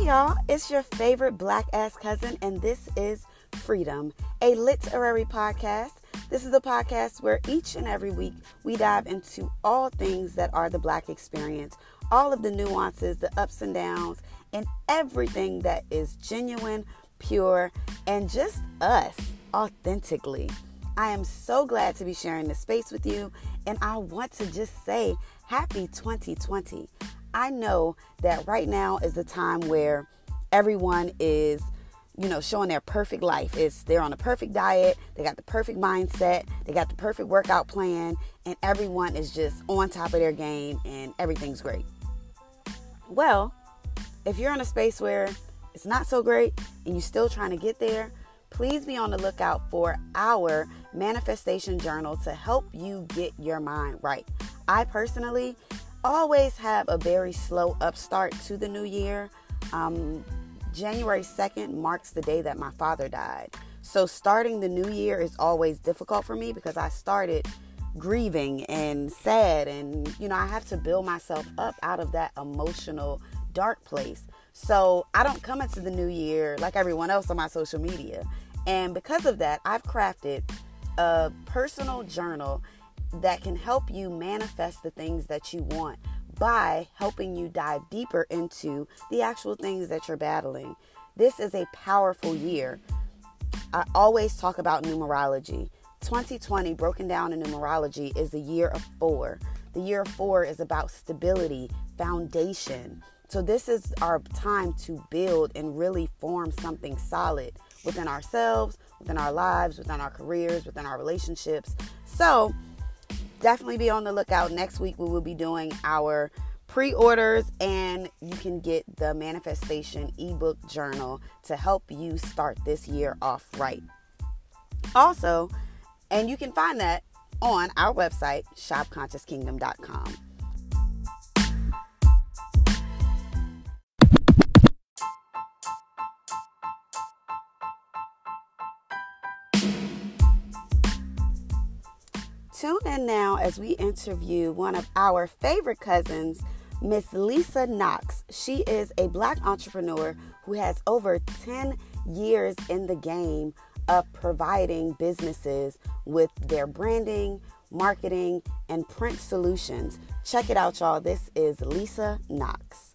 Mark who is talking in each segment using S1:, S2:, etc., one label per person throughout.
S1: Hey y'all, it's your favorite black ass cousin, and this is Freadom, a literary podcast. This is a podcast where each and every week we dive into all things that are the black experience, all of the nuances, the ups and downs, and everything that is genuine, pure, and just us authentically. I am so glad to be sharing this space with you, and I want to just say happy 2020. I know that right now is the time where everyone is, you know, showing their perfect life. It's they're on a perfect diet, they got the perfect mindset, they got the perfect workout plan, and everyone is just on top of their game and everything's great. Well, if you're in a space where it's not so great and you're still trying to get there, please be on the lookout for our manifestation journal to help you get your mind right. I personally always have a very slow upstart to the new year. Um, January 2nd marks the day that my father died. So starting the new year is always difficult for me because I started grieving and sad and you know I have to build myself up out of that emotional dark place. So I don't come into the new year like everyone else on my social media. And because of that, I've crafted a personal journal that can help you manifest the things that you want by helping you dive deeper into the actual things that you're battling. This is a powerful year. I always talk about numerology. 2020, broken down in numerology, is the year of four. The year of four is about stability, foundation. So, this is our time to build and really form something solid within ourselves, within our lives, within our careers, within our relationships. So, definitely be on the lookout. Next week, we will be doing our pre orders, and you can get the manifestation ebook journal to help you start this year off right. Also, and you can find that on our website, shopconsciouskingdom.com. Tune in now as we interview one of our favorite cousins, Miss Lisa Knox. She is a black entrepreneur who has over 10 years in the game of providing businesses with their branding, marketing, and print solutions. Check it out, y'all. This is Lisa Knox.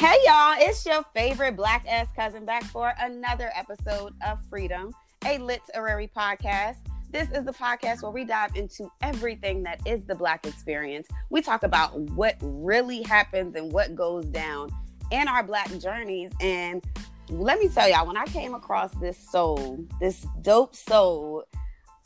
S1: Hey y'all, it's your favorite black ass cousin back for another episode of Freadom, a literary podcast. This is the podcast where we dive into everything that is the black experience. We talk about what really happens and what goes down in our black journeys. And let me tell y'all, when I came across this soul, this dope soul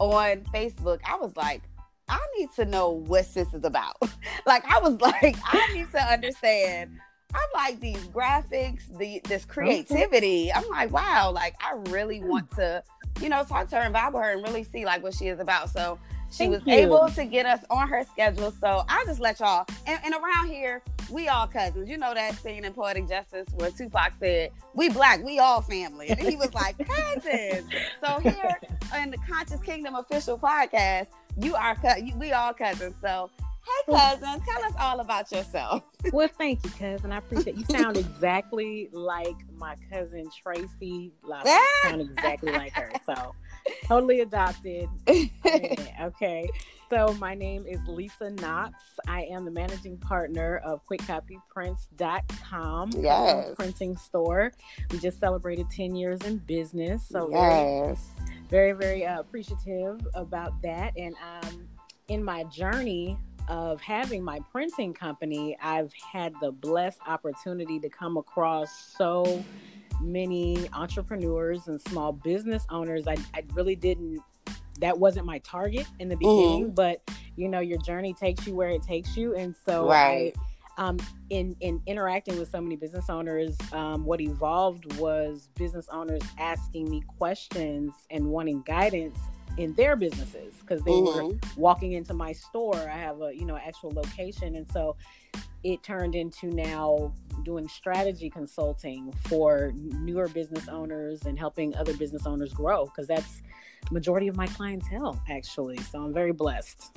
S1: on Facebook, I was like, I need to know what this is about. like, I was like, I need to understand I'm like these graphics, the this creativity. I'm like, wow, like I really hmm. want to, you know, talk to her and vibe with her and really see like what she is about. So she Thank was you. able to get us on her schedule. So I'll just let y'all and, and, around here, we all cousins. You know that scene in Poetic Justice where Tupac said, We black, we all family. And he was like, cousins. so here in the Conscious Kingdom official podcast, you are we all cousins. So Hey, cousin, tell us all about yourself.
S2: well, thank you, cousin. I appreciate you. Sound exactly like my cousin Tracy. Like, sound exactly like her. So, totally adopted. okay. So, my name is Lisa Knox. I am the managing partner of QuikCopyPrints.com, yes. printing store. We just celebrated 10 years in business. So, yes. very, very, very uh, appreciative about that. And um, in my journey of having my printing company, I've had the blessed opportunity to come across so many entrepreneurs and small business owners. I, I really didn't, that wasn't my target in the beginning, mm. but you know, your journey takes you where it takes you. And so, right. I, um, in in interacting with so many business owners, um, what evolved was business owners asking me questions and wanting guidance in their businesses because they mm-hmm. were walking into my store. I have a you know actual location, and so it turned into now doing strategy consulting for newer business owners and helping other business owners grow because that's majority of my clientele actually. So I'm very blessed.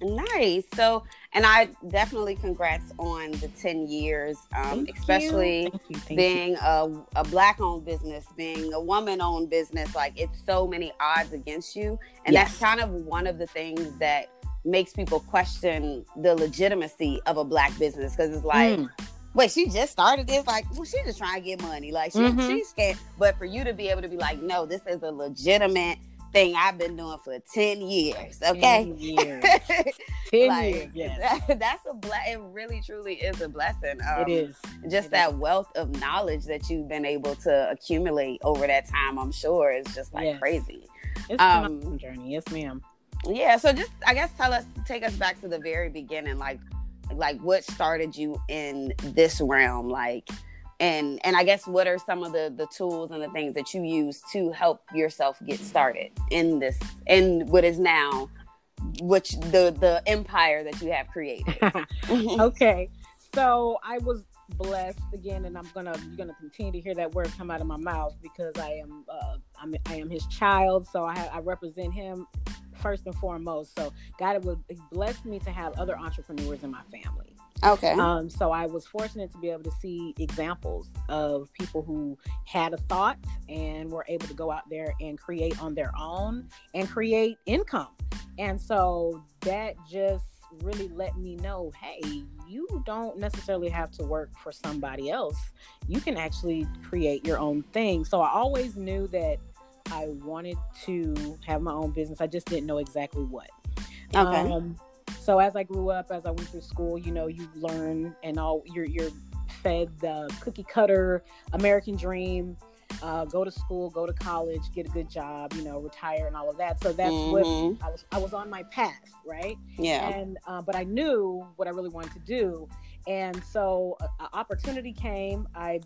S1: Nice. So, and I definitely congrats on the 10 years, um, especially
S2: Thank you, thank
S1: being a, a black owned business, being a woman owned business. Like, it's so many odds against you. And
S2: Yes.
S1: that's kind of one of the things that makes people question the legitimacy of a black business because it's like,
S2: Mm.
S1: wait, she just started this? Like, well, she just trying to get money. Like, she,
S2: Mhm.
S1: she's scared. But for you to be able to be like, no, this is a legitimate thing I've been doing for 10 years. Okay.
S2: 10 years. 10
S1: Like,
S2: years, yes.
S1: that- that's a ble- it really truly is a blessing um,
S2: it is.
S1: just
S2: It
S1: that wealth of knowledge that you've been able to accumulate over that time i'm sure is just like
S2: Yes.
S1: crazy
S2: It's
S1: um,
S2: a journey. Yes, ma'am.
S1: yeah so just i guess tell us take us back to the very beginning like like what started you in this realm like and and i guess what are some of the the tools and the things that you use to help yourself get started in this in what is now which the the empire that you have created
S2: okay. So I was blessed again, and I'm gonna you're gonna continue to hear that word come out of my mouth because I am uh, I'm, I am His child, so I, I represent Him first and foremost. So God would bless me to have other entrepreneurs in my family.
S1: Okay
S2: Um, so I was fortunate to be able to see examples of people who had a thought and were able to go out there and create on their own and create income. And so that just really let me know hey, you don't necessarily have to work for somebody else. You can actually create your own thing. So I always knew that I wanted to have my own business. I just didn't know exactly what.
S1: okay
S2: Um, so as I grew up, as I went through school, you know, you learn and all you're you're fed the cookie cutter American dream. Uh, go to school, go to college, get a good job, you know, retire and all of that. So that's
S1: Mhm.
S2: what I was. I was on my path, right?
S1: yeah
S2: And uh, but I knew what I really wanted to do, and so an opportunity came. I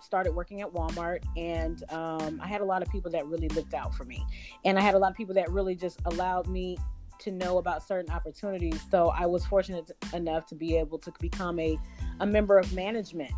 S2: started working at Walmart, and um, I had a lot of people that really looked out for me, and I had a lot of people that really just allowed me to know about certain opportunities. So I was fortunate enough to be able to become a a member of management.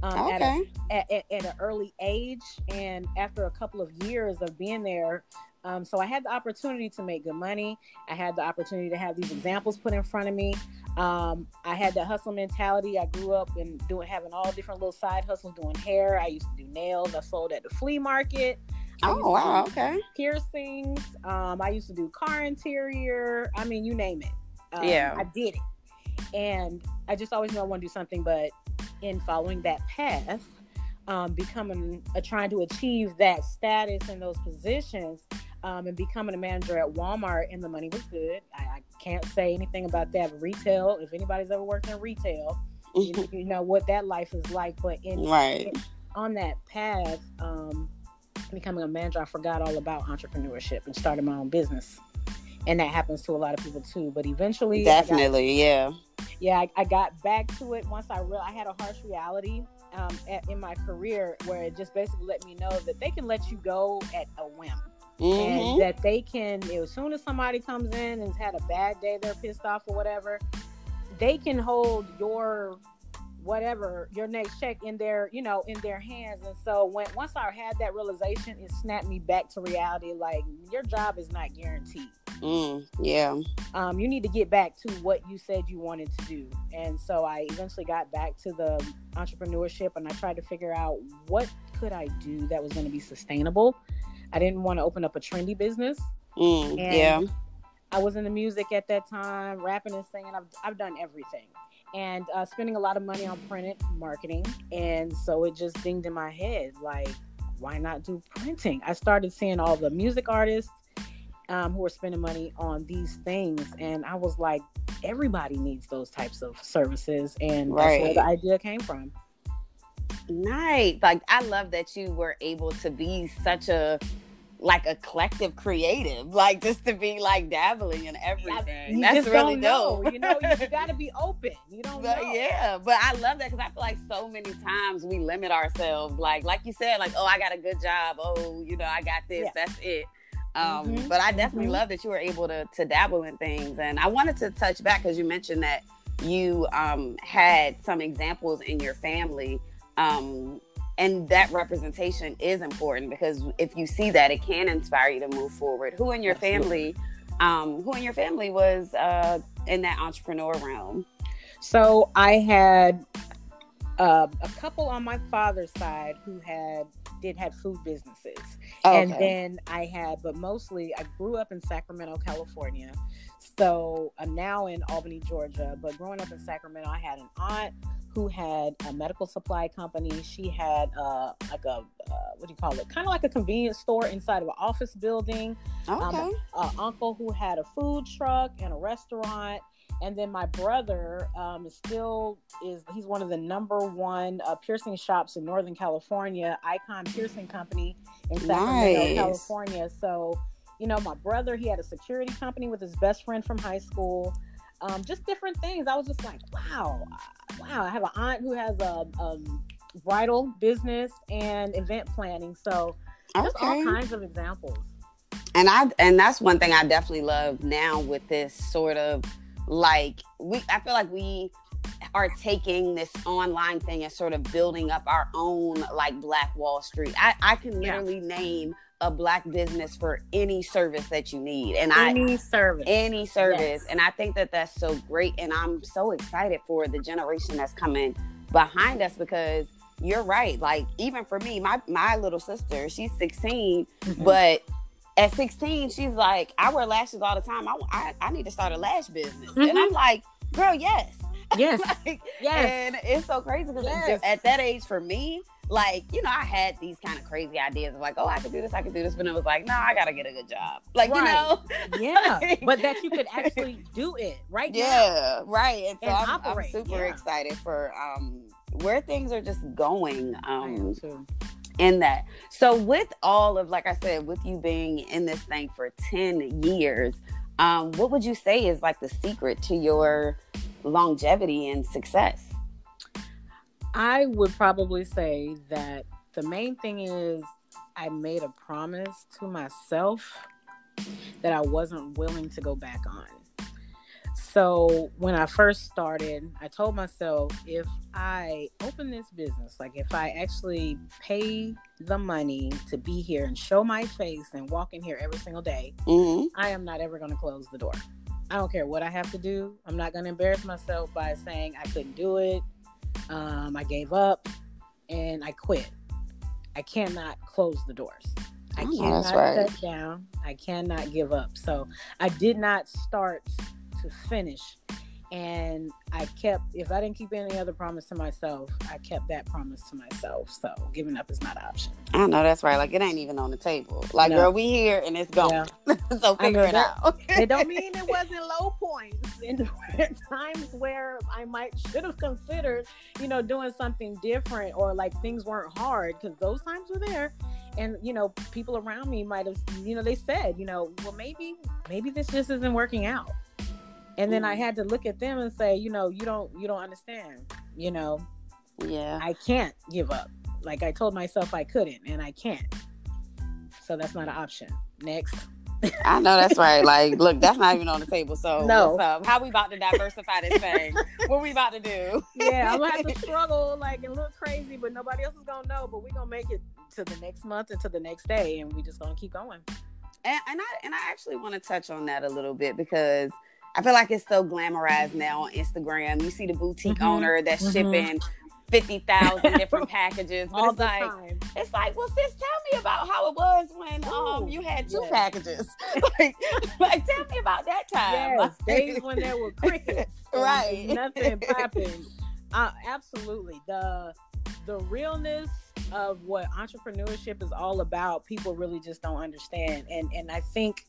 S2: Um, at, a, at, at an early age and after a couple of years of being there um, so i had the opportunity to make good money. I had the opportunity to have these examples put in front of me. Um, i had the hustle mentality. I grew up and doing having all different little side hustles doing hair. I used to do nails. I sold at the flea market I
S1: oh wow
S2: do
S1: okay.
S2: piercings um, i used to do car interior i mean you name it. Um,
S1: Yeah.
S2: i did it. And i just always knew i want to do something but in following that path um, becoming uh, trying to achieve that status in those positions um, and becoming a manager at walmart and the money was good. I, I can't say anything about that but retail if anybody's ever worked in retail you, you know what that life is like but in
S1: right.
S2: on that path, um, becoming a manager, I forgot all about entrepreneurship and started my own business. And that happens to a lot of people too. But eventually, I got-
S1: definitely yeah
S2: yeah, I, I got back to it once I real I had a harsh reality um, at, in my career where it just basically let me know that they can let you go at a whim.
S1: Mhm.
S2: And that they can, as soon as somebody comes in and had a bad day, they're pissed off or whatever, they can hold your whatever your next check in their you know in their hands. And so when once i had that realization it snapped me back to reality like your job is not guaranteed.
S1: Mm, yeah.
S2: Um, you need to get back to what you said you wanted to do. And so i eventually got back to the entrepreneurship and i tried to figure out what could i do that was going to be sustainable. I didn't want to open up a trendy business.
S1: Mm, yeah.
S2: I was in the music at that time, rapping and singing. I've, I've done everything. And uh, spending a lot of money on printed marketing. And so it just dinged in my head like, why not do printing? I started seeing all the music artists um, who were spending money on these things. And I was like, everybody needs those types of services. And that's where the idea came from.
S1: nice like i love that you were able to be such a like a collective creative like just to be like dabbling in everything
S2: You
S1: that's really
S2: don't know.
S1: dope
S2: You know, you, got to be open. You don't
S1: But
S2: know.
S1: yeah, but I love that because I feel like so many times we limit ourselves. Like, like you said, like, oh, I got a good job. Oh, you know, I got this.
S2: Yeah.
S1: That's it. Um,
S2: Mhm,
S1: But I definitely
S2: mhm.
S1: love that you were able to to dabble in things. And I wanted to touch back because you mentioned that you um, had some examples in your family. Um, and that representation is important because if you see that, it can inspire you to move forward. Who in your family um, who in your family was uh, in that entrepreneur realm?
S2: So I had uh, a couple on my father's side who had did had food businesses, okay. and then I had, but mostly I grew up in Sacramento, California. So I'm now in Albany, Georgia. But growing up in Sacramento, I had an aunt who had a medical supply company. She had uh, like a uh, what do you call it? Kind of like a convenience store inside of an office building.
S1: Okay. Um,
S2: an uncle who had a food truck and a restaurant and then my brother um, is still is he's one of the number one uh, piercing shops in Northern California, Icon Piercing Company in Sacramento, nice. California. So, you know, my brother he had a security company with his best friend from high school. Um, just different things. I was just like, wow, wow. I have an aunt who has a, a bridal business and event planning. So, just okay. all kinds of examples.
S1: And I and that's one thing I definitely love now with this sort of like we i feel like we are taking this online thing and sort of building up our own like black wall street i, I can literally yeah. name a black business for any service that you need and I
S2: any
S1: I,
S2: service
S1: any service yes. and i think that that's so great and i'm so excited for the generation that's coming behind us because you're right like even for me my my little sister she's 16 mm-hmm. but at 16, she's like, I wear lashes all the time. I, I, I need to start a lash business. Mm-hmm. And I'm like, girl, yes.
S2: Yes.
S1: like,
S2: yes.
S1: And it's so crazy because yes. at that age for me, like, you know, I had these kind of crazy ideas of like, oh, I could do this, I could do this, but it was like, no, I gotta get a good job. Like, right. you know?
S2: Yeah. like, but that you could actually do it right
S1: yeah,
S2: now.
S1: right. And so and I'm, I'm, super yeah. excited for um where things are just going. Um in that. So with all of like I said, with you being in this thing for 10 years, um, what would you say is like the secret to your longevity and success?
S2: I would probably say that the main thing is I made a promise to myself that I wasn't willing to go back on. So when I first started, I told myself if I open this business, like if I actually pay the money to be here and show my face and walk in here every single day, mm-hmm. I am not ever going to close the door. I don't care what I have to do. I'm not going to embarrass myself by saying I couldn't do it. Um, I gave up and I quit. I cannot close the doors. I oh, cannot right. shut down. I cannot give up. So I did not start to finish. And I kept, if I didn't keep any other promise to myself, I kept that promise to myself. So giving up is not an option.
S1: I know that's right. Like it ain't even on the table. Like, no. girl, we here and it's gone. Yeah. so figure it that, out.
S2: it don't mean it wasn't low points and times where I might should have considered, you know, doing something different or like things weren't hard because those times were there and you know people around me might have you know they said you know well maybe maybe this just isn't working out and then I mm. had to look at them and say, you know, you don't you don't understand. You know,
S1: yeah,
S2: I can't give up. Like I told myself I couldn't, and I can't. So that's not an option. Next.
S1: I know that's right. Like, look, that's not even on the table. So, no. How we about to diversify this thing? what we about to do?
S2: yeah, I'm gonna have to struggle, like, and look crazy, but nobody else is gonna know. But we're gonna make it to the next month and to the next day, and we just gonna keep going.
S1: And, and I and I actually want to touch on that a little bit because I feel like it's so glamorized now on Instagram. You see the boutique mm-hmm. owner that's mm-hmm. shipping fifty thousand different packages, but All it's like time. it's like, well, sis, tell me about how it was when um you had two yes. packages. like, like, tell me about that time.
S2: Yes, days when there were crickets,
S1: right?
S2: Nothing popping. Uh, absolutely, the the realness of what entrepreneurship is all about. People really just don't understand, and and I think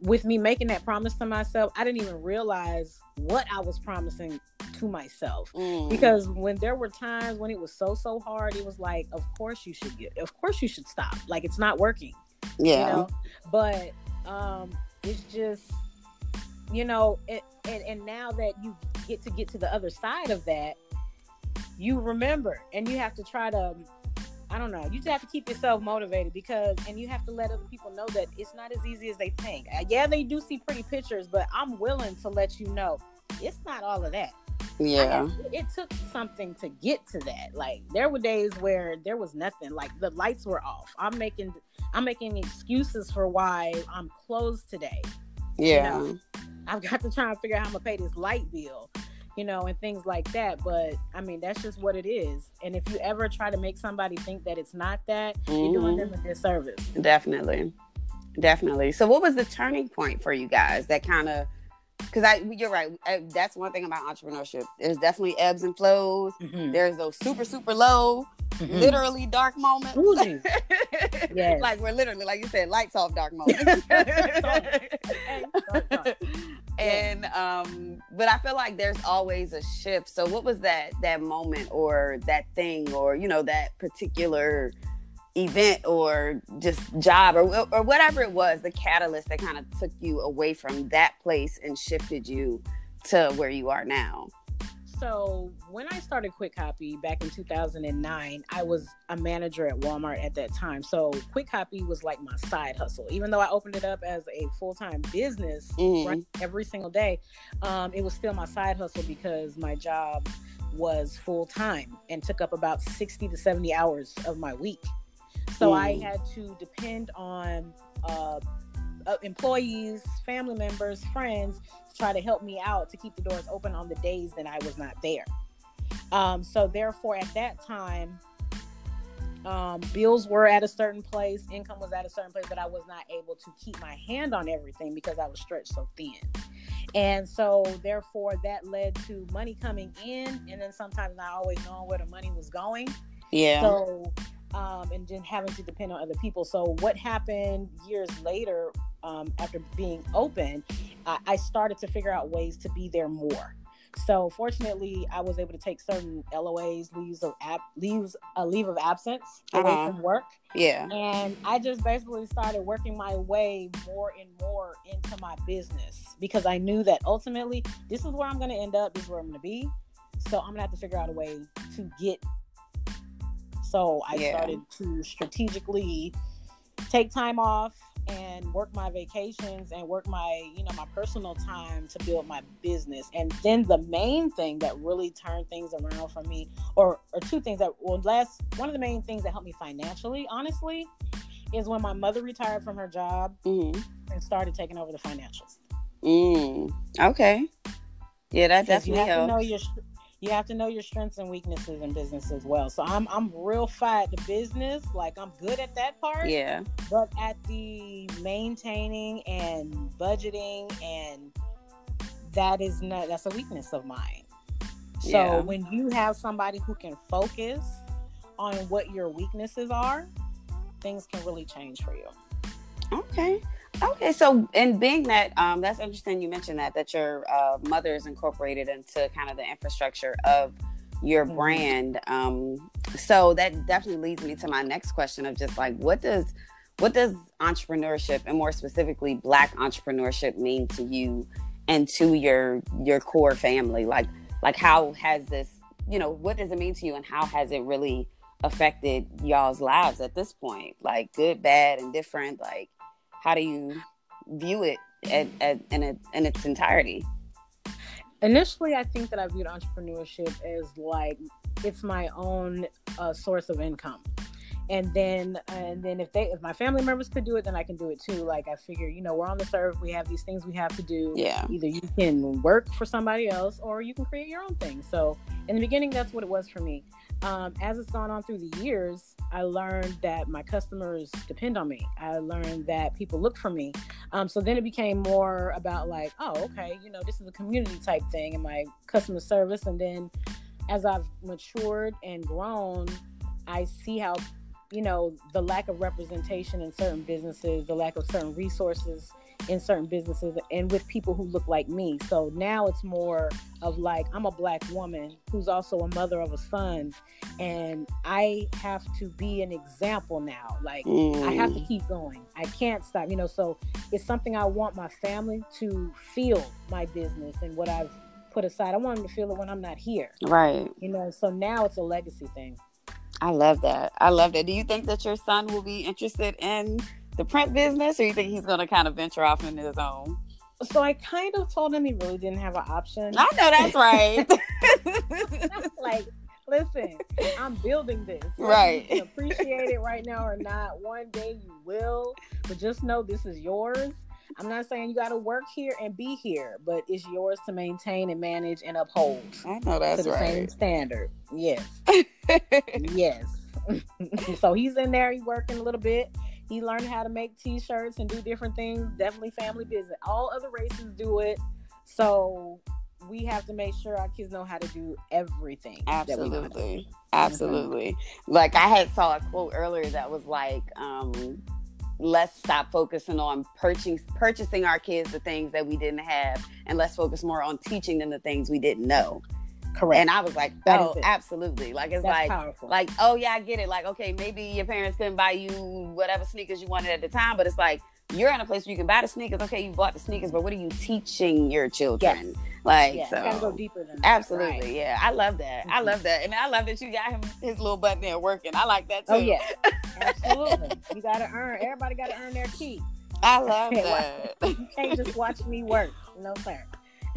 S2: with me making that promise to myself, I didn't even realize what I was promising to myself. Mm. Because when there were times when it was so so hard, it was like, of course you should get, of course you should stop. Like it's not working.
S1: Yeah. You know?
S2: But um, it's just, you know, it, and and now that you get to get to the other side of that, you remember, and you have to try to I don't know. You just have to keep yourself motivated because, and you have to let other people know that it's not as easy as they think. Uh, yeah, they do see pretty pictures, but I'm willing to let you know it's not all of that.
S1: Yeah.
S2: it took something to get to that. Like there were days where there was nothing. Like the lights were off. I'm making I'm making excuses for why I'm closed today.
S1: Yeah.
S2: You know, I've got to try and figure out how I'm gonna pay this light bill, you know, and things like that. But I mean, that's just what it is. And if you ever try to make somebody think that it's not that, mm-hmm. you're doing mm-hmm. them a disservice.
S1: Definitely. Definitely. So what was the turning point for you guys that kind of because I you're right. That's one thing about entrepreneurship. There's definitely ebbs and flows. Mm-hmm. There's those super super low, mm-hmm. literally dark moments. yes. like we're literally like you said, lights off dark moments. and um, but I feel like there's always a shift. So what was that that moment or that thing or you know that particular event or just job or, or whatever it was, the catalyst that kind of took you away from that place and shifted you to where you are now?
S2: So when I started Quik Copy back in 2009, I was a manager at Walmart at that time. So Quik Copy was like my side hustle. Even though I opened it up as a full time business mm-hmm. every single day, um, it was still my side hustle because my job was full time and took up about 60 to 70 hours of my week. So mm. I had to depend on uh, uh, employees, family members, friends to try to help me out to keep the doors open on the days that I was not there. Um, so therefore, at that time, um, bills were at a certain place, income was at a certain place, but I was not able to keep my hand on everything because I was stretched so thin. And so, therefore, that led to money coming in, and then sometimes not always knowing where the money was going.
S1: Yeah.
S2: So um, and then having to depend on other people. So what happened years later, um, after being open, I, I started to figure out ways to be there more. So fortunately, I was able to take certain LOAs, leaves of ab- leaves a leave of absence away uh-huh. from work.
S1: Yeah.
S2: And I just basically started working my way more and more into my business because I knew that ultimately this is where I'm going to end up. This is where I'm going to be. So I'm going to have to figure out a way to get so I yeah. started to strategically take time off and work my vacations and work my you know my personal time to build my business and then the main thing that really turned things around for me or or two things that well last one of the main things that helped me financially honestly is when my mother retired from her job mm-hmm. and started taking over the financials
S1: mm, okay yeah that definitely
S2: you
S1: have
S2: helps. to know your you have to know your strengths and weaknesses in business as well. So I'm I'm real fine at the business, like I'm good at that part.
S1: Yeah.
S2: But at the maintaining and budgeting and that is not that's a weakness of mine. So yeah. when you have somebody who can focus on what your weaknesses are, things can really change for you.
S1: Okay. Okay, so and being that um, that's interesting, you mentioned that that your uh, mother is incorporated into kind of the infrastructure of your mm-hmm. brand. Um, so that definitely leads me to my next question of just like what does what does entrepreneurship and more specifically Black entrepreneurship mean to you and to your your core family? Like like how has this you know what does it mean to you and how has it really affected y'all's lives at this point? Like good, bad, and different. Like how do you view it at, at, in, a, in its entirety?
S2: Initially, I think that I viewed entrepreneurship as like it's my own uh, source of income. And then and then if they if my family members could do it then i can do it too. Like i figure you know we're on the earth we have these things we have to do.
S1: Yeah.
S2: Either you can work for somebody else or you can create your own thing. So in the beginning that's what it was for me um, as it's gone on through the years, I learned that my customers depend on me. I learned that people look for me. Um, so then it became more about like, oh, okay, you know, this is a community type thing in my customer service. And then as I've matured and grown, I see how, you know, the lack of representation in certain businesses, the lack of certain resources in certain businesses and with people who look like me. So now it's more of like I'm a black woman who's also a mother of a son and I have to be an example now. Like mm. I have to mm. keep going. I can't stop, you know, so it's something I want my family to feel my business and what I've put aside. I want them to feel it when I'm not here.
S1: Right.
S2: You know, so now it's a legacy thing.
S1: I love that. I love that. Do you think that your son will be interested in the print business, or you think he's going to kind of venture off into his own?
S2: So I kind of told him he really didn't have an option.
S1: I know that's right.
S2: like, listen, I'm building this.
S1: right.
S2: appreciate it right now or not. One day you will, but just know this is yours. I'm not saying you got to work here and be here, but it's yours to maintain and manage and uphold.
S1: I know that's
S2: to the
S1: right.
S2: Same standard. Yes. yes. so he's in there. He's working a little bit. He learned how to make T-shirts and do different things. Definitely family business. All other races do it. So we have to make sure our kids know how to do everything.
S1: Absolutely. Absolutely. Mm-hmm. Like I had saw a quote earlier that was like, um, let's stop focusing on purchasing purchasing our kids the things that we didn't have and let's focus more on teaching them the things we didn't know.
S2: Correct.
S1: And I was like, that oh, absolutely. Like it's
S2: That's
S1: like
S2: powerful.
S1: like, oh yeah, I get it. Like, okay, maybe your parents couldn't buy you whatever sneakers you wanted at the time, but it's like you're in a place where you can buy the sneakers. Okay, you bought the sneakers, but what are you teaching your children?
S2: Yes.
S1: Like,
S2: yeah,
S1: so
S2: gotta go deeper than that.
S1: absolutely,
S2: right.
S1: yeah. I love that. Mm-hmm. I love that, and I love that you got him his little button there working. I like that too.
S2: Oh yeah, absolutely. you gotta earn. Everybody gotta earn their keep.
S1: I love that.
S2: you can't just watch me work. No sir.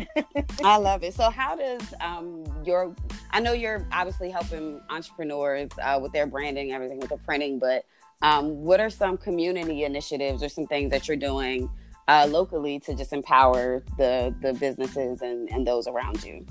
S1: I love it. So, how does um, your? I know you're obviously helping entrepreneurs uh, with their branding, everything with the printing, but um, what are some community initiatives or some things that you're doing uh, locally to just empower the the businesses and, and those around you?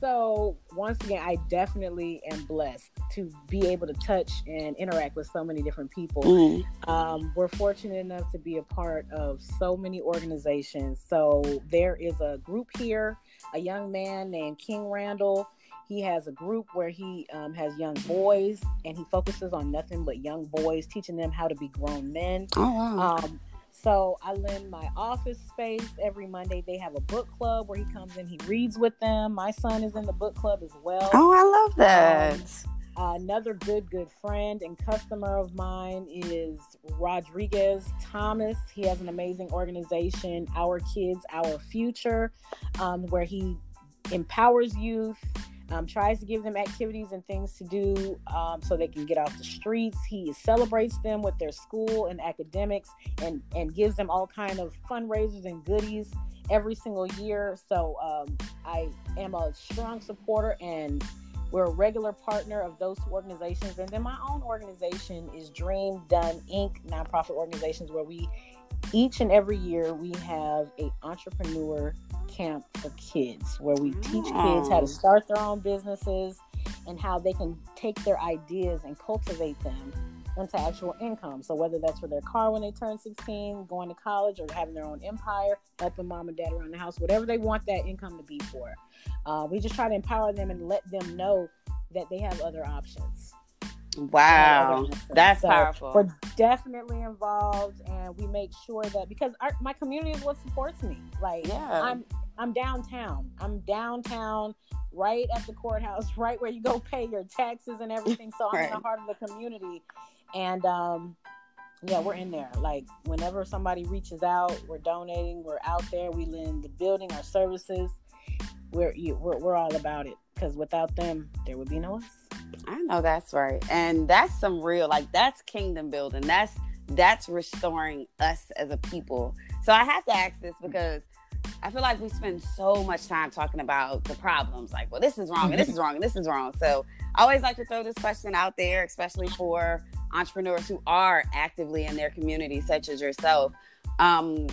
S2: So once again, I definitely am blessed to be able to touch and interact with so many different people. Mm. Um, we're fortunate enough to be a part of so many organizations. So there is a group here, a young man named King Randall. He has a group where he um, has young boys and he focuses on nothing but young boys, teaching them how to be grown men.
S1: Oh, wow.
S2: Um, so I lend my office space every Monday. They have a book club where he comes in, he reads with them. My son is in the book club as well.
S1: Oh, I love that. Um,
S2: uh, another good, good friend and customer of mine is Rodriguez Thomas. He has an amazing organization, Our Kids, Our Future, um, where he empowers youth um, tries to give them activities and things to do um, so they can get off the streets. He celebrates them with their school and academics and, and gives them all kind of fundraisers and goodies every single year. So um, I am a strong supporter and we're a regular partner of those organizations. And then my own organization is Dream Done Inc., nonprofit organizations where we each and every year we have a entrepreneur camp for kids where we teach kids how to start their own businesses and how they can take their ideas and cultivate them into actual income. So whether that's for their car when they turn 16, going to college, or having their own empire, helping mom and dad around the house, whatever they want that income to be for. Uh, we just try to empower them and let them know that they have other options.
S1: Wow, that's so powerful.
S2: We're definitely involved, and we make sure that because our, my community is what supports me. Like, yeah. I'm I'm downtown. I'm downtown, right at the courthouse, right where you go pay your taxes and everything. So I'm right. in the heart of the community, and um, yeah, we're in there. Like whenever somebody reaches out, we're donating. We're out there. We lend the building, our services. We're we're, we're all about it because without them, there would be no us.
S1: I know that's right, and that's some real like that's kingdom building. That's that's restoring us as a people. So I have to ask this because I feel like we spend so much time talking about the problems, like, well, this is wrong, and this is wrong, and this is wrong. So I always like to throw this question out there, especially for entrepreneurs who are actively in their community, such as yourself. Um,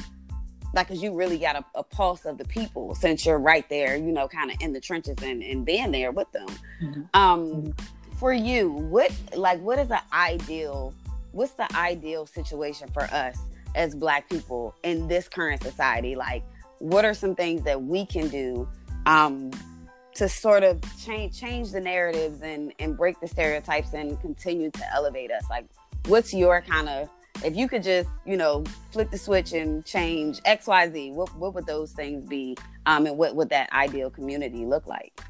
S1: like, cause you really got a, a, pulse of the people since you're right there, you know, kind of in the trenches and, and being there with them. Mm-hmm. Um, mm-hmm. for you, what like what is the ideal? What's the ideal situation for us as Black people in this current society? Like, what are some things that we can do um, to sort of change change the narratives and and break the stereotypes and continue to elevate us like what's your kind of if you could just you know flip the switch and change xyz what, what would those things be um, and what would that ideal community look like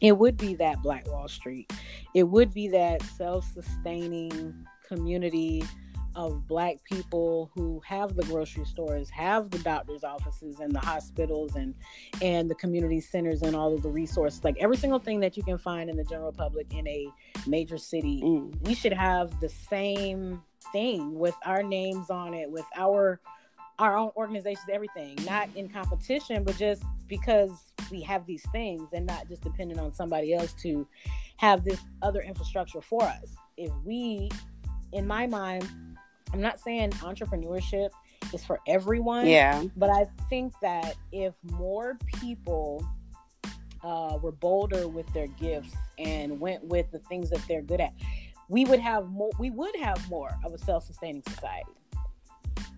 S2: it would be that black wall street it would be that self-sustaining community of black people who have the grocery stores, have the doctor's offices and the hospitals and and the community centers and all of the resources. Like every single thing that you can find in the general public in a major city, mm. we should have the same thing with our names on it, with our our own organizations, everything, not in competition, but just because we have these things and not just depending on somebody else to have this other infrastructure for us. If we, in my mind, I'm not saying entrepreneurship is for everyone.
S1: Yeah.
S2: But I think that if more people uh, were bolder with their gifts and went with the things that they're good at, we would have more. We would have more of a self-sustaining society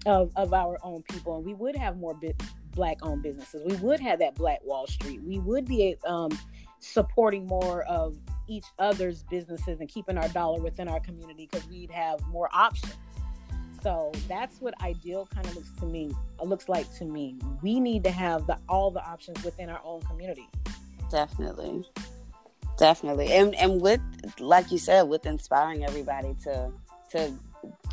S2: of of our own people, and we would have more bi- black-owned businesses. We would have that Black Wall Street. We would be um, supporting more of each other's businesses and keeping our dollar within our community because we'd have more options. So that's what ideal kind of looks to me. Looks like to me. We need to have the all the options within our own community.
S1: Definitely, definitely, and and with like you said, with inspiring everybody to to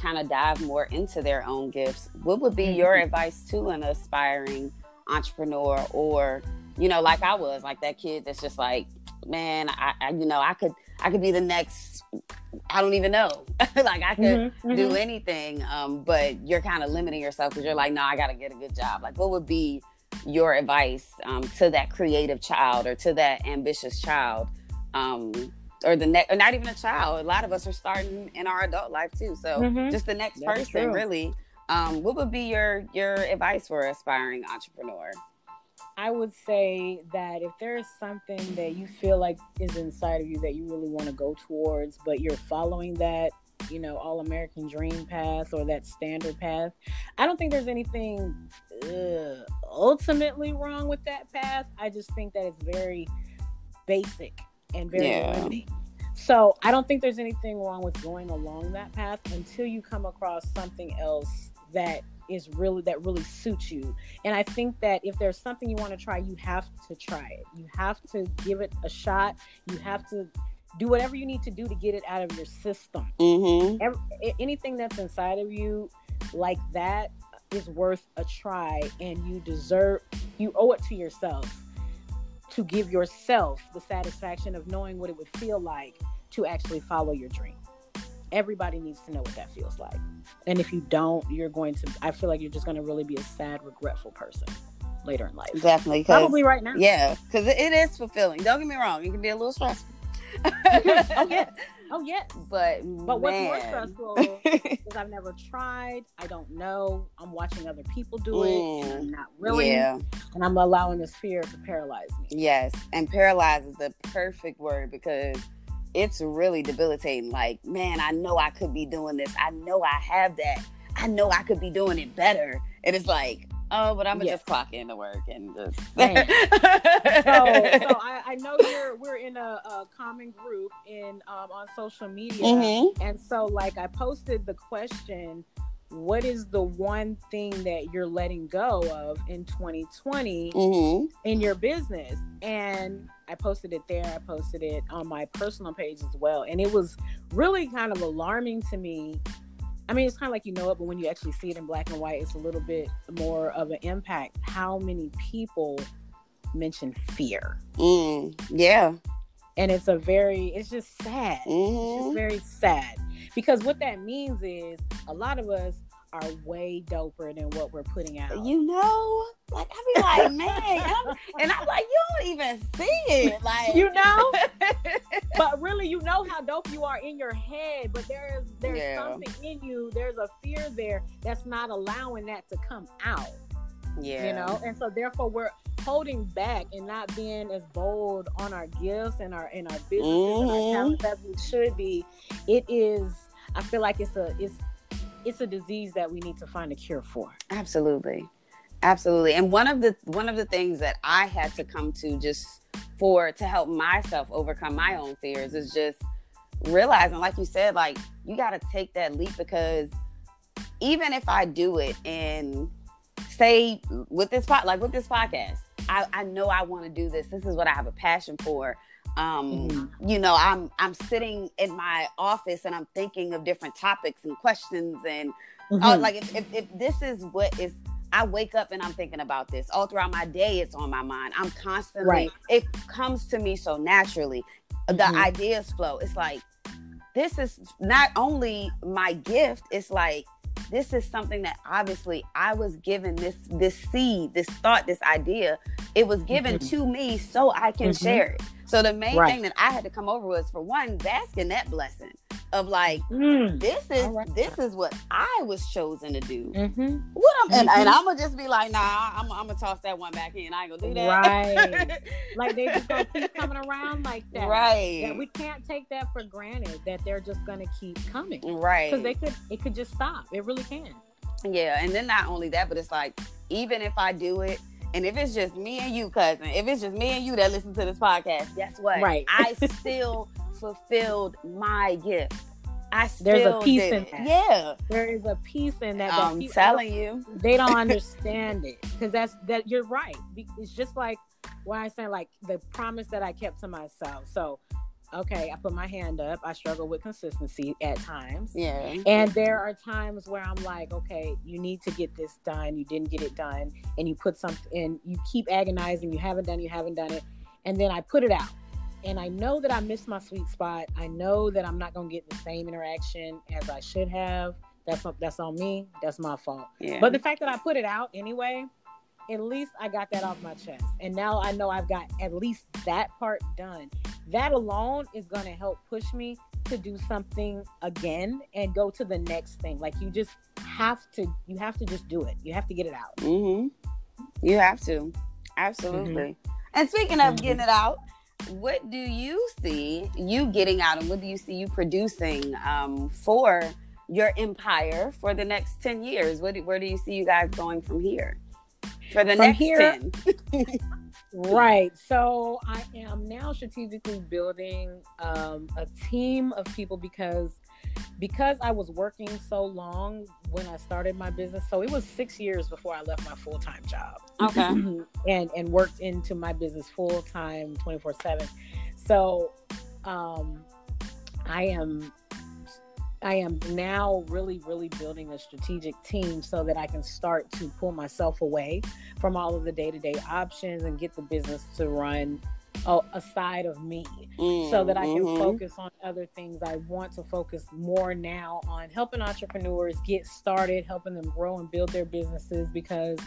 S1: kind of dive more into their own gifts. What would be mm-hmm. your advice to an aspiring entrepreneur or you know, like I was, like that kid that's just like, man, I, I you know, I could I could be the next I don't even know. like I could mm-hmm, mm-hmm. do anything. Um, but you're kind of limiting yourself because you're like, no, I gotta get a good job. Like what would be your advice um, to that creative child or to that ambitious child? Um, or the next or not even a child. A lot of us are starting in our adult life too. So mm-hmm. just the next That's person true. really. Um, what would be your your advice for aspiring entrepreneur?
S2: I would say that if there is something that you feel like is inside of you that you really want to go towards, but you're following that, you know, all American dream path or that standard path, I don't think there's anything uh, ultimately wrong with that path. I just think that it's very basic and very yeah. limiting. So I don't think there's anything wrong with going along that path until you come across something else that is really that really suits you. And I think that if there's something you want to try, you have to try it. You have to give it a shot. You have to do whatever you need to do to get it out of your system.
S1: Mm-hmm.
S2: Every, anything that's inside of you like that is worth a try, and you deserve. You owe it to yourself to give yourself the satisfaction of knowing what it would feel like to actually follow your dream everybody needs to know what that feels like. And if you don't, you're going to, I feel like you're just going to really be a sad, regretful person later in life.
S1: Definitely.
S2: Probably right now.
S1: Yeah. Because it is fulfilling. Don't get me wrong. It can be a little stressful.
S2: oh, yeah. Oh, yes.
S1: But,
S2: but what's more stressful is I've never tried. I don't know. I'm watching other people do it mm, and I'm not willing. Yeah. And I'm allowing this fear to paralyze me.
S1: Yes. And paralyze is the perfect word because it's really debilitating. Like, man, I know I could be doing this. I know I have that. I know I could be doing it better. And it's like, oh, but I'm gonna yes. just clock into work and just. so, so
S2: I, I, know you're we're in a, a common group in um, on social media, mm-hmm. and so like I posted the question what is the one thing that you're letting go of in 2020 mm-hmm. in your business and i posted it there i posted it on my personal page as well and it was really kind of alarming to me i mean it's kind of like you know it but when you actually see it in black and white it's a little bit more of an impact how many people mention fear
S1: mm, yeah
S2: and it's a very it's just sad mm-hmm. it's just mm-hmm. very sad because what that means is a lot of us are way doper than what we're putting out.
S1: You know, like I be like, man, I'm, and I'm, like, you don't even see it, like
S2: you know. but really, you know how dope you are in your head, but there's there's yeah. something in you. There's a fear there that's not allowing that to come out.
S1: Yeah,
S2: you know, and so therefore we're holding back and not being as bold on our gifts and our in our businesses mm-hmm. and our mm-hmm. talents as we should be. It is. I feel like it's a it's it's a disease that we need to find a cure for.
S1: Absolutely. Absolutely. And one of the one of the things that I had to come to just for to help myself overcome my own fears is just realizing like you said like you got to take that leap because even if I do it and say with this pot like with this podcast I, I know I want to do this. This is what I have a passion for um mm-hmm. you know i'm i'm sitting in my office and i'm thinking of different topics and questions and mm-hmm. like if, if, if, this is what is i wake up and i'm thinking about this all throughout my day it's on my mind i'm constantly right. it comes to me so naturally mm-hmm. the ideas flow it's like this is not only my gift it's like this is something that obviously I was given this this seed, this thought, this idea. It was given mm-hmm. to me so I can mm-hmm. share it So the main right. thing that I had to come over was for one, basking that blessing of like
S2: mm.
S1: this is right. this is what I was chosen to do. Mm-hmm. What I'm, mm-hmm. and, and, mm-hmm. I'm gonna just be like, nah, I'm, I'm, gonna toss that one back in. I ain't gonna do that.
S2: Right. like they just gonna keep coming around like that.
S1: Right.
S2: That we can't take that for granted. That they're just gonna keep coming.
S1: Right.
S2: Because they could it could just stop. It really can.
S1: Yeah, and then not only that, but it's like even if I do it and if it's just me and you, cousin, if it's just me and you that listen to this podcast, guess what?
S2: Right.
S1: I still fulfilled my gift. I still
S2: there's a piece in
S1: it.
S2: that.
S1: Yeah,
S2: there is a piece in that.
S1: I'm telling you,
S2: they don't understand it because that's that. You're right. It's just like why I say like the promise that I kept to myself. So okay, I put my hand up. I struggle with consistency at times.
S1: Yeah.
S2: And there are times where I'm like, okay, you need to get this done. You didn't get it done. And you put something in, you keep agonizing, you haven't done, you haven't done it. And then I put it out. And I know that I missed my sweet spot. I know that I'm not gonna get the same interaction as I should have. That's that's on me. That's my fault.
S1: Yeah.
S2: But the fact that I put it out anyway, at least I got that off my chest. And now I know I've got at least that part done. That alone is going to help push me to do something again and go to the next thing. Like you just have to, you have to just do it. You have to get it out.
S1: Mm-hmm. You have to. Absolutely. Mm-hmm. And speaking of mm-hmm. getting it out, what do you see you getting out and what do you see you producing um, for your empire for the next 10 years? What, where do you see you guys going from here? For the From next here, 10.
S2: right. So I am now strategically building um, a team of people because because I was working so long when I started my business. So it was six years before I left my full time job.
S1: Okay.
S2: and and worked into my business full time, twenty four seven. So um, I am I am now really, really building a strategic team so that I can start to pull myself away from all of the day to day options and get the business to run uh, aside of me mm, so that I can mm-hmm. focus on other things. I want to focus more now on helping entrepreneurs get started, helping them grow and build their businesses because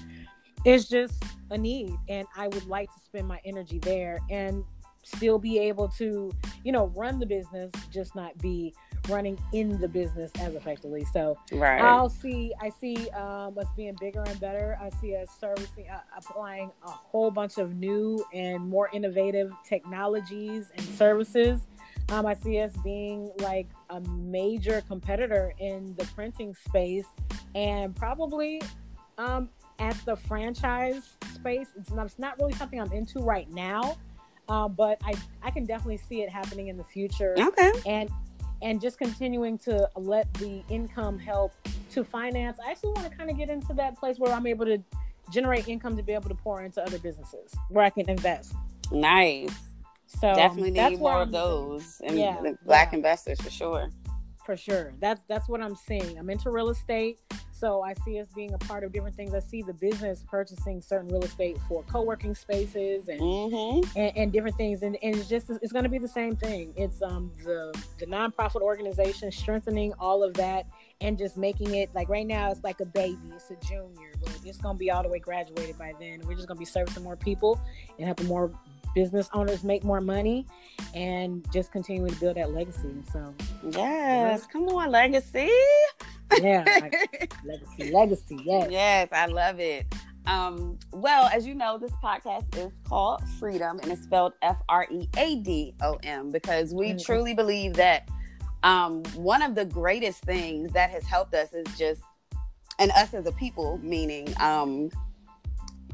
S2: it's just a need. And I would like to spend my energy there and still be able to, you know, run the business, just not be running in the business as effectively. So
S1: right.
S2: I'll see, I see um, us being bigger and better. I see us servicing, uh, applying a whole bunch of new and more innovative technologies and services. Um, I see us being like a major competitor in the printing space and probably um, at the franchise space. It's not, it's not really something I'm into right now. Um, but I, I can definitely see it happening in the future.
S1: Okay.
S2: And and just continuing to let the income help to finance. I actually want to kind of get into that place where I'm able to generate income to be able to pour into other businesses where I can invest.
S1: Nice.
S2: So um,
S1: definitely need more of those and yeah, black yeah. investors for sure.
S2: For sure. That's that's what I'm seeing. I'm into real estate. So I see us being a part of different things. I see the business purchasing certain real estate for co-working spaces and
S1: mm-hmm.
S2: and, and, different things. And, and it's just it's going to be the same thing. It's um the the nonprofit organization strengthening all of that and just making it like right now it's like a baby. It's a junior, but it's going to be all the way graduated by then. We're just going to be servicing more people and helping more business owners make more money and just continuing to build that legacy. So
S1: yes, yeah. come on, legacy
S2: yeah, legacy, legacy. Yes,
S1: yes, I love it. Um, well, as you know, this podcast is called Freadom and it's spelled F R E A D O M because we mm-hmm. truly believe that um, one of the greatest things that has helped us is just, and us as a people, meaning, um,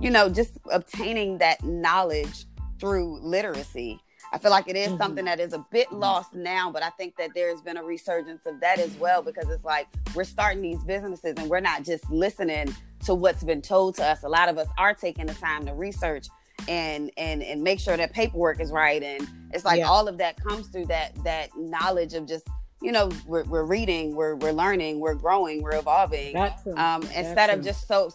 S1: you know, just obtaining that knowledge through literacy I feel like it is mm-hmm. something that is a bit mm-hmm. lost now, but I think that there's been a resurgence of that as well because it's like we're starting these businesses and we're not just listening to what's been told to us. A lot of us are taking the time to research and and and make sure that paperwork is right and it's like yeah. all of that comes through that that knowledge of just you know we're, we're reading we're, we're learning we're growing we're evolving um, instead of just so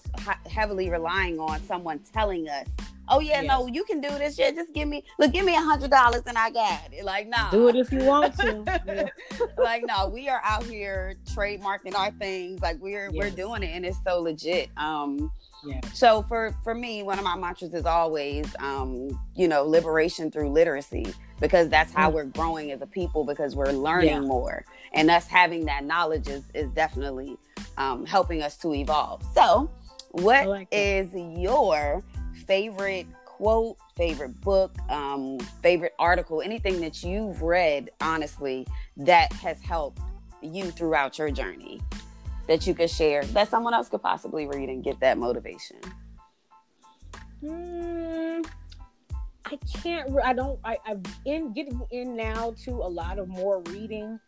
S1: heavily relying on someone telling us oh yeah, yes. no, you can do this. Yeah, just give me look, give me a hundred dollars and I got it. Like, no, nah.
S2: do it if you want to.
S1: Yeah. like, no, we are out here trademarking our things. Like we're yes. we're doing it and it's so legit. Um yeah. So for for me, one of my mantras is always, um, you know, liberation through literacy because that's how mm. we're growing as a people because we're learning yeah. more and us having that knowledge is is definitely um, helping us to evolve. So, what like is your favorite quote, favorite book, um, favorite article, anything that you've read, honestly, that has helped you throughout your journey? that you could share that someone else could possibly read and get that motivation?
S2: Mm, I can't. I don't. I, I'm in getting in now to a lot of more reading.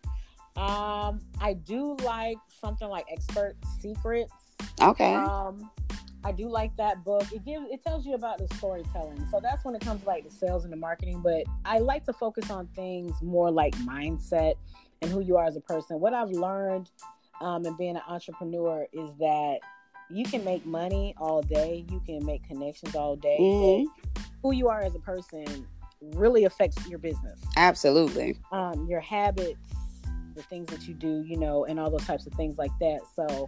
S2: Um, I do like something like Expert Secrets.
S1: Okay.
S2: Um, I do like that book. It gives it tells you about the storytelling. So that's when it comes to like the sales and the marketing. But I like to focus on things more like mindset and who you are as a person. What I've learned um, and being an entrepreneur is that you can make money all day, you can make connections all day. Mm-hmm. Who you are as a person really affects your business.
S1: Absolutely.
S2: Um, your habits, the things that you do, you know, and all those types of things like that. So,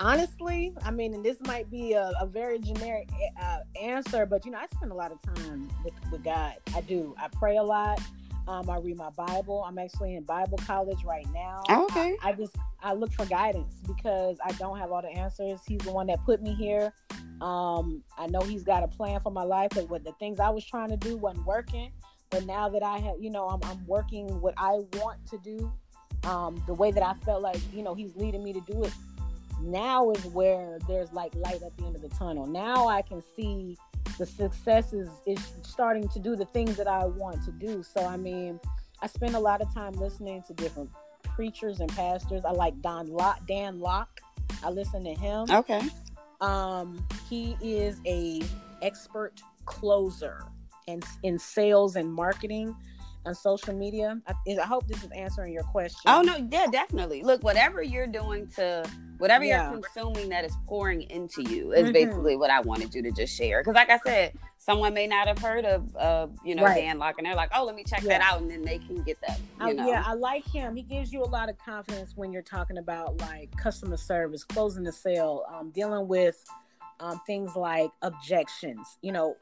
S2: honestly, I mean, and this might be a, a very generic uh, answer, but you know, I spend a lot of time with, with God. I do. I pray a lot. Um, I read my Bible. I'm actually in Bible college right now.
S1: Oh, okay.
S2: I, I, just I look for guidance because I don't have all the answers. He's the one that put me here. Um, I know he's got a plan for my life, but what the things I was trying to do wasn't working. But now that I have, you know, I'm, I'm working what I want to do, um, the way that I felt like, you know, he's leading me to do it. Now is where there's like light at the end of the tunnel. Now I can see the successes is, starting to do the things that I want to do. So, I mean, I spend a lot of time listening to different preachers and pastors. I like Don Locke, Dan Lok. I listen to him.
S1: Okay.
S2: Um, he is a expert closer and in sales and marketing on social media. I, I, hope this is answering your question.
S1: Oh no, yeah, definitely. Look, whatever you're doing to whatever yeah. you're consuming that is pouring into you is mm-hmm. basically what I wanted you to just share. Because like I said, someone may not have heard of uh, you know right. Dan Lok, and they're like, oh, let me check yeah. that out, and then they can get that.
S2: You know? Yeah, I like him. He gives you a lot of confidence when you're talking about like customer service, closing the sale, um, dealing with um, things like objections. You know,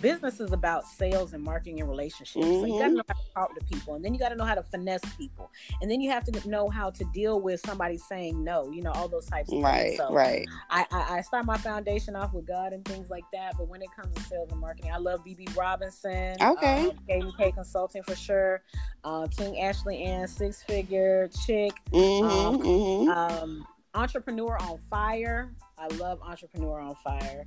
S2: business is about sales and marketing and relationships. Mm-hmm. So you got to know how to talk to people, and then you got to know how to finesse people, and then you have to know how to deal with somebody saying no. You know, all those types of
S1: right,
S2: things.
S1: So right,
S2: I, I, I start my foundation off with God and things like that. But when it comes to sales and marketing, I love BB Robinson.
S1: Okay,
S2: um, KVK Consulting for sure. Uh, King Ashley Ann, six figure chick.
S1: Mm-hmm, um, mm-hmm.
S2: um, Entrepreneur on Fire. I love Entrepreneur on Fire.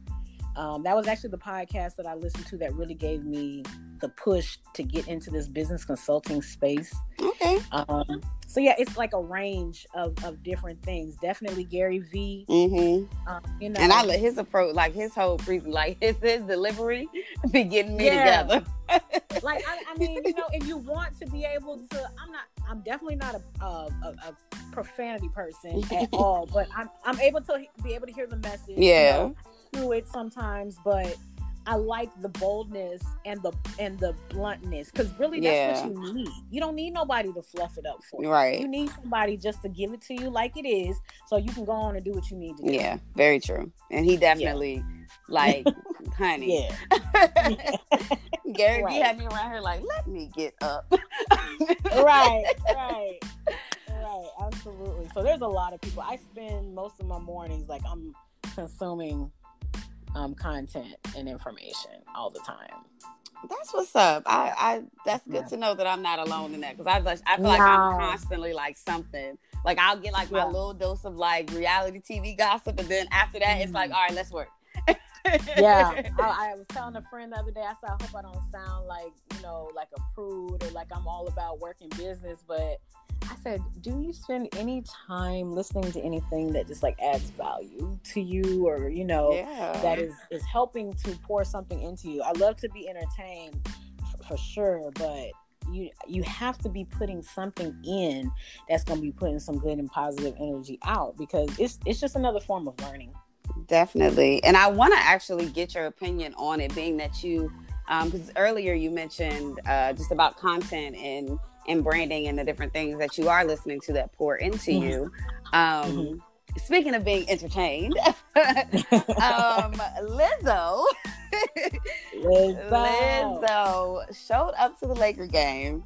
S2: Um, that was actually the podcast that I listened to that really gave me the push to get into this business consulting space.
S1: Okay.
S2: Um, so yeah, it's like a range of, of different things. Definitely Gary
S1: V. Mm-hmm. Um, you know, and I love his approach, like his whole pre- like his his delivery, be getting me yeah. together.
S2: like I, I, mean, you know, if you want to be able to, I'm not, I'm definitely not a a, a profanity person at all, but I'm I'm able to be able to hear the message.
S1: Yeah.
S2: You know, it sometimes, but I like the boldness and the and the bluntness because really that's yeah. what you need. You don't need nobody to fluff it up for you.
S1: Right.
S2: You need somebody just to give it to you like it is, so you can go on and do what you need to do.
S1: Yeah, very true. And he definitely yeah. like, honey.
S2: Yeah.
S1: Gary right. had me around here like, let me get up.
S2: right. Right. Right. Absolutely. So there's a lot of people. I spend most of my mornings like I'm consuming um, content and information all the time.
S1: That's what's up. I, I that's good yeah. to know that I'm not alone in that because I I feel like no. I'm constantly like something. Like I'll get like my yeah. little dose of like reality TV gossip, and then after that, mm-hmm. it's like, mm-hmm. all right, let's work.
S2: yeah, I, I, was telling a friend the other day. I said, I hope I don't sound like you know, like a prude or like I'm all about working business, but I said, do you spend any time listening to anything that just like adds value to you or, you know,
S1: yeah.
S2: that is, is helping to pour something into you? I love to be entertained f- for sure, but you you have to be putting something in that's going to be putting some good and positive energy out because it's it's just another form of learning
S1: Definitely. And I want to actually get your opinion on it, being that you, because um, earlier you mentioned uh, just about content and and branding and the different things that you are listening to that pour into mm-hmm. you. Um, mm-hmm. Speaking of being entertained, um, Lizzo, Lizzo, Lizzo showed up to the Laker game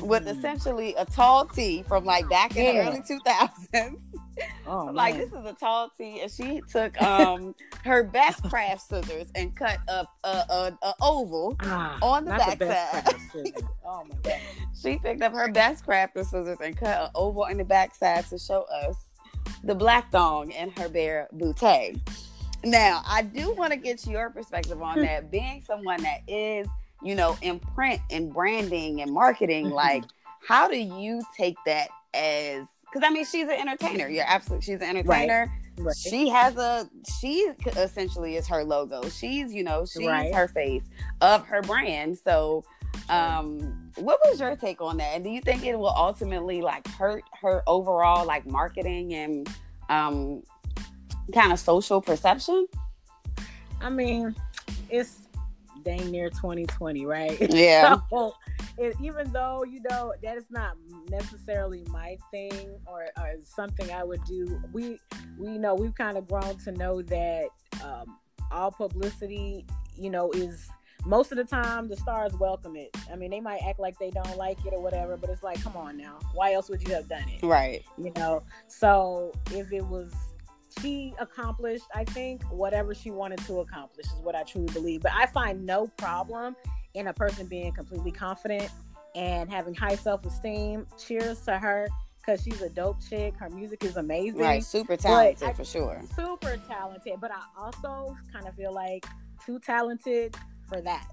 S1: with mm. essentially a tall tee from like back in yeah. the early 2000s. Oh, like this is a tall tee, and she took um her best craft scissors and cut up a, a, a, oval ah, on the backside. oh my god! She picked up her best craft scissors and cut an oval in the backside to show us the black thong and her bare bootay. Now, I do want to get your perspective on that. Being someone that is you know, in print and branding and marketing, mm-hmm. like how do you take that as because I mean she's an entertainer. You're absolutely she's an entertainer. Right. Right. She has a she essentially is her logo. She's, you know, she's right. her face of her brand. So um what was your take on that? And do you think it will ultimately like hurt her overall like marketing and um kind of social perception?
S2: I mean, it's dang near 2020, right?
S1: Yeah.
S2: so, it, even though you know that is not necessarily my thing or, or something I would do, we we know we've kind of grown to know that um, all publicity, you know, is most of the time the stars welcome it. I mean, they might act like they don't like it or whatever, but it's like, come on now, why else would you have done it?
S1: Right.
S2: You know. So if it was she accomplished, I think, whatever she wanted to accomplish is what I truly believe. But I find no problem in a person being completely confident and having high self esteem. Cheers to her because she's a dope chick. Her music is amazing.
S1: Right, super talented I, for sure.
S2: Super talented, but I also kind of feel like too talented for that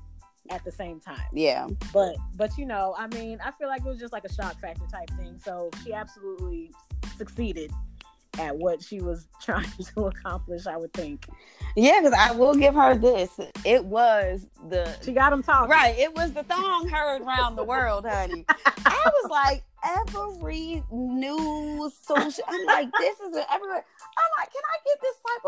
S2: at the same time.
S1: Yeah.
S2: But but you know, I mean, I feel like it was just like a shock factor type thing. So she absolutely succeeded at what she was trying to accomplish, I would think.
S1: Yeah, because I will give her this. It was the
S2: she got him talking.
S1: Right. It was the thong heard around the world, honey. I was like, every news social. I'm like, this is everywhere. I'm like, can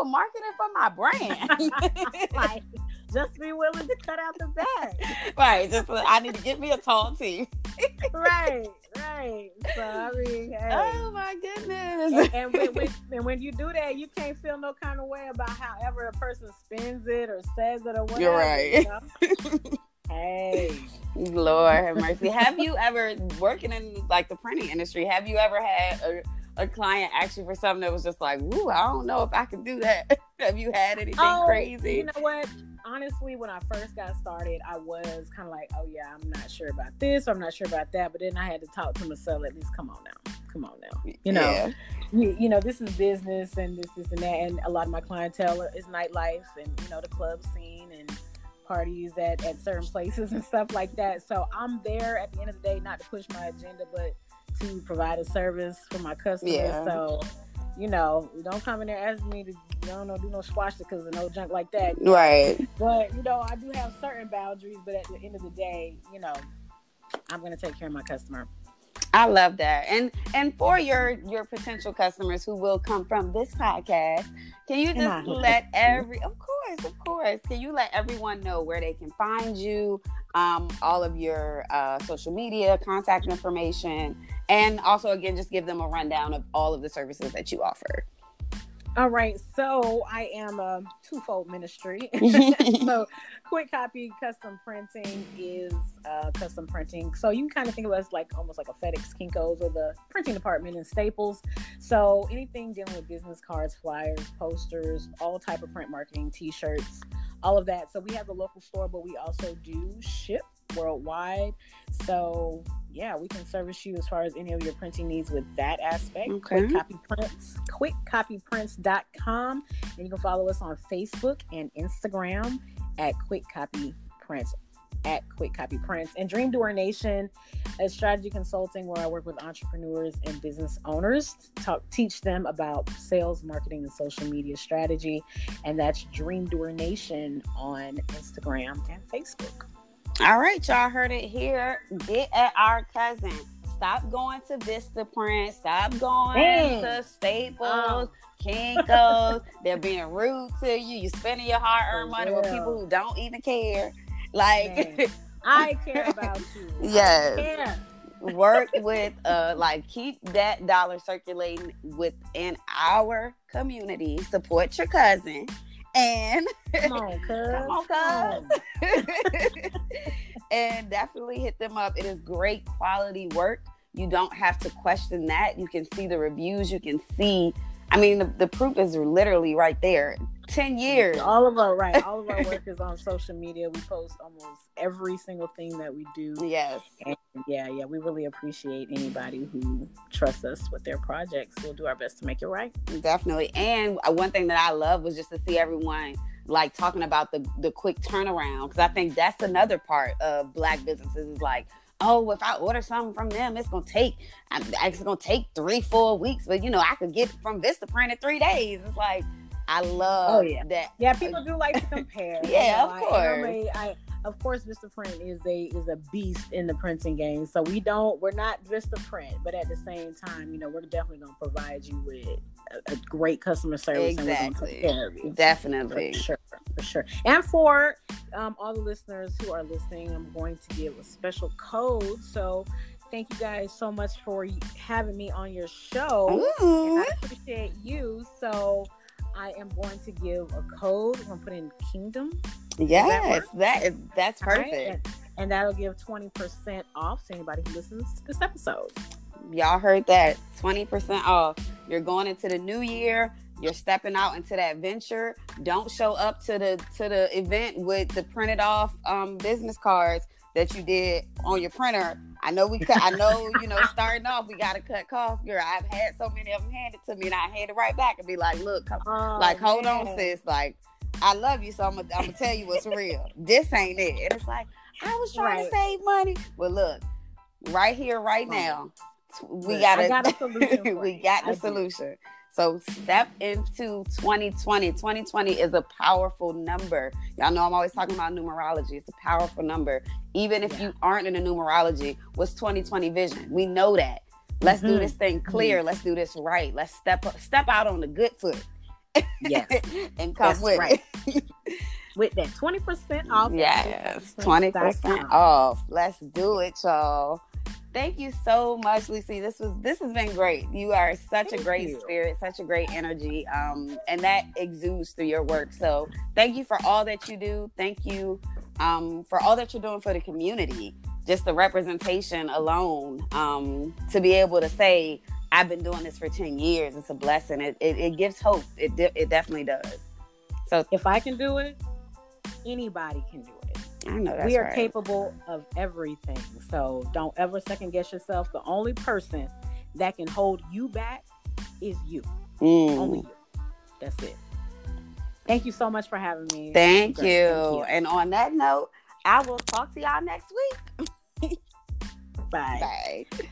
S1: I get this type of marketing for my brand?
S2: like, just be willing to cut out the bag.
S1: Right. Just I need to get me a tall tee.
S2: right. Right. So I mean, hey.
S1: oh my goodness.
S2: And, and, when, when, and, when, you do that, you can't feel no kind of way about however a person spends it or says it or whatever.
S1: You're right.
S2: You know? hey.
S1: Lord have mercy. have you ever working in like the printing industry? Have you ever had a a client ask you for something that was just like, "Ooh, I don't know if I can do that." Have you had anything oh, crazy?
S2: You know what? Honestly, when I first got started, I was kind of like, "Oh yeah, I'm not sure about this, or I'm not sure about that." But then I had to talk to myself. At least, come on now, come on now. You know, yeah. you, you, know, this is business, and this, this, and that, and a lot of my clientele is nightlife, and you know, the club scene, and parties at, at certain places and stuff like that. So I'm there at the end of the day, not to push my agenda, but to provide a service for my customers. Yeah. So, you know, don't come in there asking me to, I don't know, do no swastikas and no junk like that.
S1: Right.
S2: But, you know, I do have certain boundaries, but at the end of the day, you know, I'm going to take care of my customer.
S1: I love that. And and for your your potential customers who will come from this podcast, can you just let every of course, of course, can you let everyone know where they can find you, um, all of your uh, social media, contact information, and also again just give them a rundown of all of the services that you offer.
S2: All right, so I am a twofold ministry. so, Quik Copy Custom Printing is uh, custom printing. So you can kind of think of us like almost like a FedEx, Kinko's, or the printing department in Staples. So anything dealing with business cards, flyers, posters, all type of print marketing, T-shirts, all of that. So we have a local store, but we also do ship worldwide. So yeah, we can service you as far as any of your printing needs with that aspect. Okay. Quik Copy Prints, quikcopyprints.com. And you can follow us on Facebook and Instagram at Quik Copy Prints at Quik Copy Prints and Dream Doer Nation is strategy consulting where I work with entrepreneurs and business owners to talk teach them about sales, marketing, and social media strategy. And that's Dream Doer Nation on Instagram and Facebook.
S1: All right, y'all heard it here. Get at our cousin. stop going to Vistaprint. Stop going Man. to Staples. Oh. Kinko's. They're being rude to you. You're spending your hard-earned money with people who don't even care. Like
S2: I care about you.
S1: Yes. Work with uh like keep that dollar circulating within our community. Support your cousin. And
S2: come on, cuz.
S1: come on, cuz. and definitely hit them up. It is great quality work. You don't have to question that. You can see the reviews. You can see I mean, the, the proof is literally right there. 10 years.
S2: All of our, right. All of our work is on social media. We post almost every single thing that we do.
S1: Yes.
S2: And yeah, yeah. We really appreciate anybody who trusts us with their projects. We'll do our best to make it right.
S1: Definitely. And uh, one thing that I love was just to see everyone like talking about the the quick turnaround because I think that's another part of black businesses is like oh, if I order something from them, it's gonna take it's gonna take three, four weeks, but you know, I could get from Vistaprint in three days. It's like I love oh,
S2: yeah.
S1: that.
S2: Yeah, people do like to compare.
S1: yeah,
S2: you know,
S1: of course. I,
S2: I, of course, Vistaprint is a is a beast in the printing game. So we don't we're not just a print, but at the same time, you know, we're definitely gonna provide you with a, a great customer service
S1: exactly. Definitely.
S2: For sure. For sure. And for um, all the listeners who are listening, I'm going to give a special code. So thank you guys so much for having me on your show.
S1: Ooh.
S2: And I appreciate you. So I am going to give a code. I'm going to put in Kingdom.
S1: Yes, that, that is that's perfect. Right?
S2: And, and that'll give 20% off to anybody who listens to this episode.
S1: Y'all heard that. 20% off. You're going into the new year. You're stepping out into that venture. Don't show up to the to the event with the printed off um, business cards that you did on your printer. I know we cut. I know you know starting off we got to cut costs, girl. I've had so many of them handed to me, and I hand it right back and be like, "Look, come, oh, like hold man. on, sis. Like I love you, so I'm gonna, I'm gonna tell you what's real. This ain't it." And it's like I was trying right. to save money, but look, right here, right now, we got,
S2: got a solution.
S1: we got the I solution. So step into 2020. 2020 is a powerful number. Y'all know I'm always talking about numerology. It's a powerful number. Even if yeah. you aren't in a numerology, what's 2020 vision? We know that. Let's mm-hmm. do this thing clear. Mm-hmm. Let's do this right. Let's step up, step out on the good foot.
S2: Yes.
S1: and come That's with right.
S2: with that 20% off.
S1: Yes, 20% off. Let's do it, y'all. Thank you so much, Lisa. This was this has been great. You are such thank a great you. spirit, such a great energy, um, and that exudes through your work. So thank you for all that you do. Thank you um, for all that you're doing for the community. Just the representation alone, um, to be able to say, "I've been doing this for ten years." It's a blessing. It it, it gives hope. It de- it definitely does. So
S2: if I can do it, anybody can do it.
S1: I know
S2: we are
S1: right.
S2: capable of everything. So don't ever second guess yourself. The only person that can hold you back is you.
S1: Mm.
S2: Only you. That's it. Thank you so much for having me.
S1: Thank you. Thank you. And on that note, I will talk to y'all next week.
S2: Bye.
S1: Bye.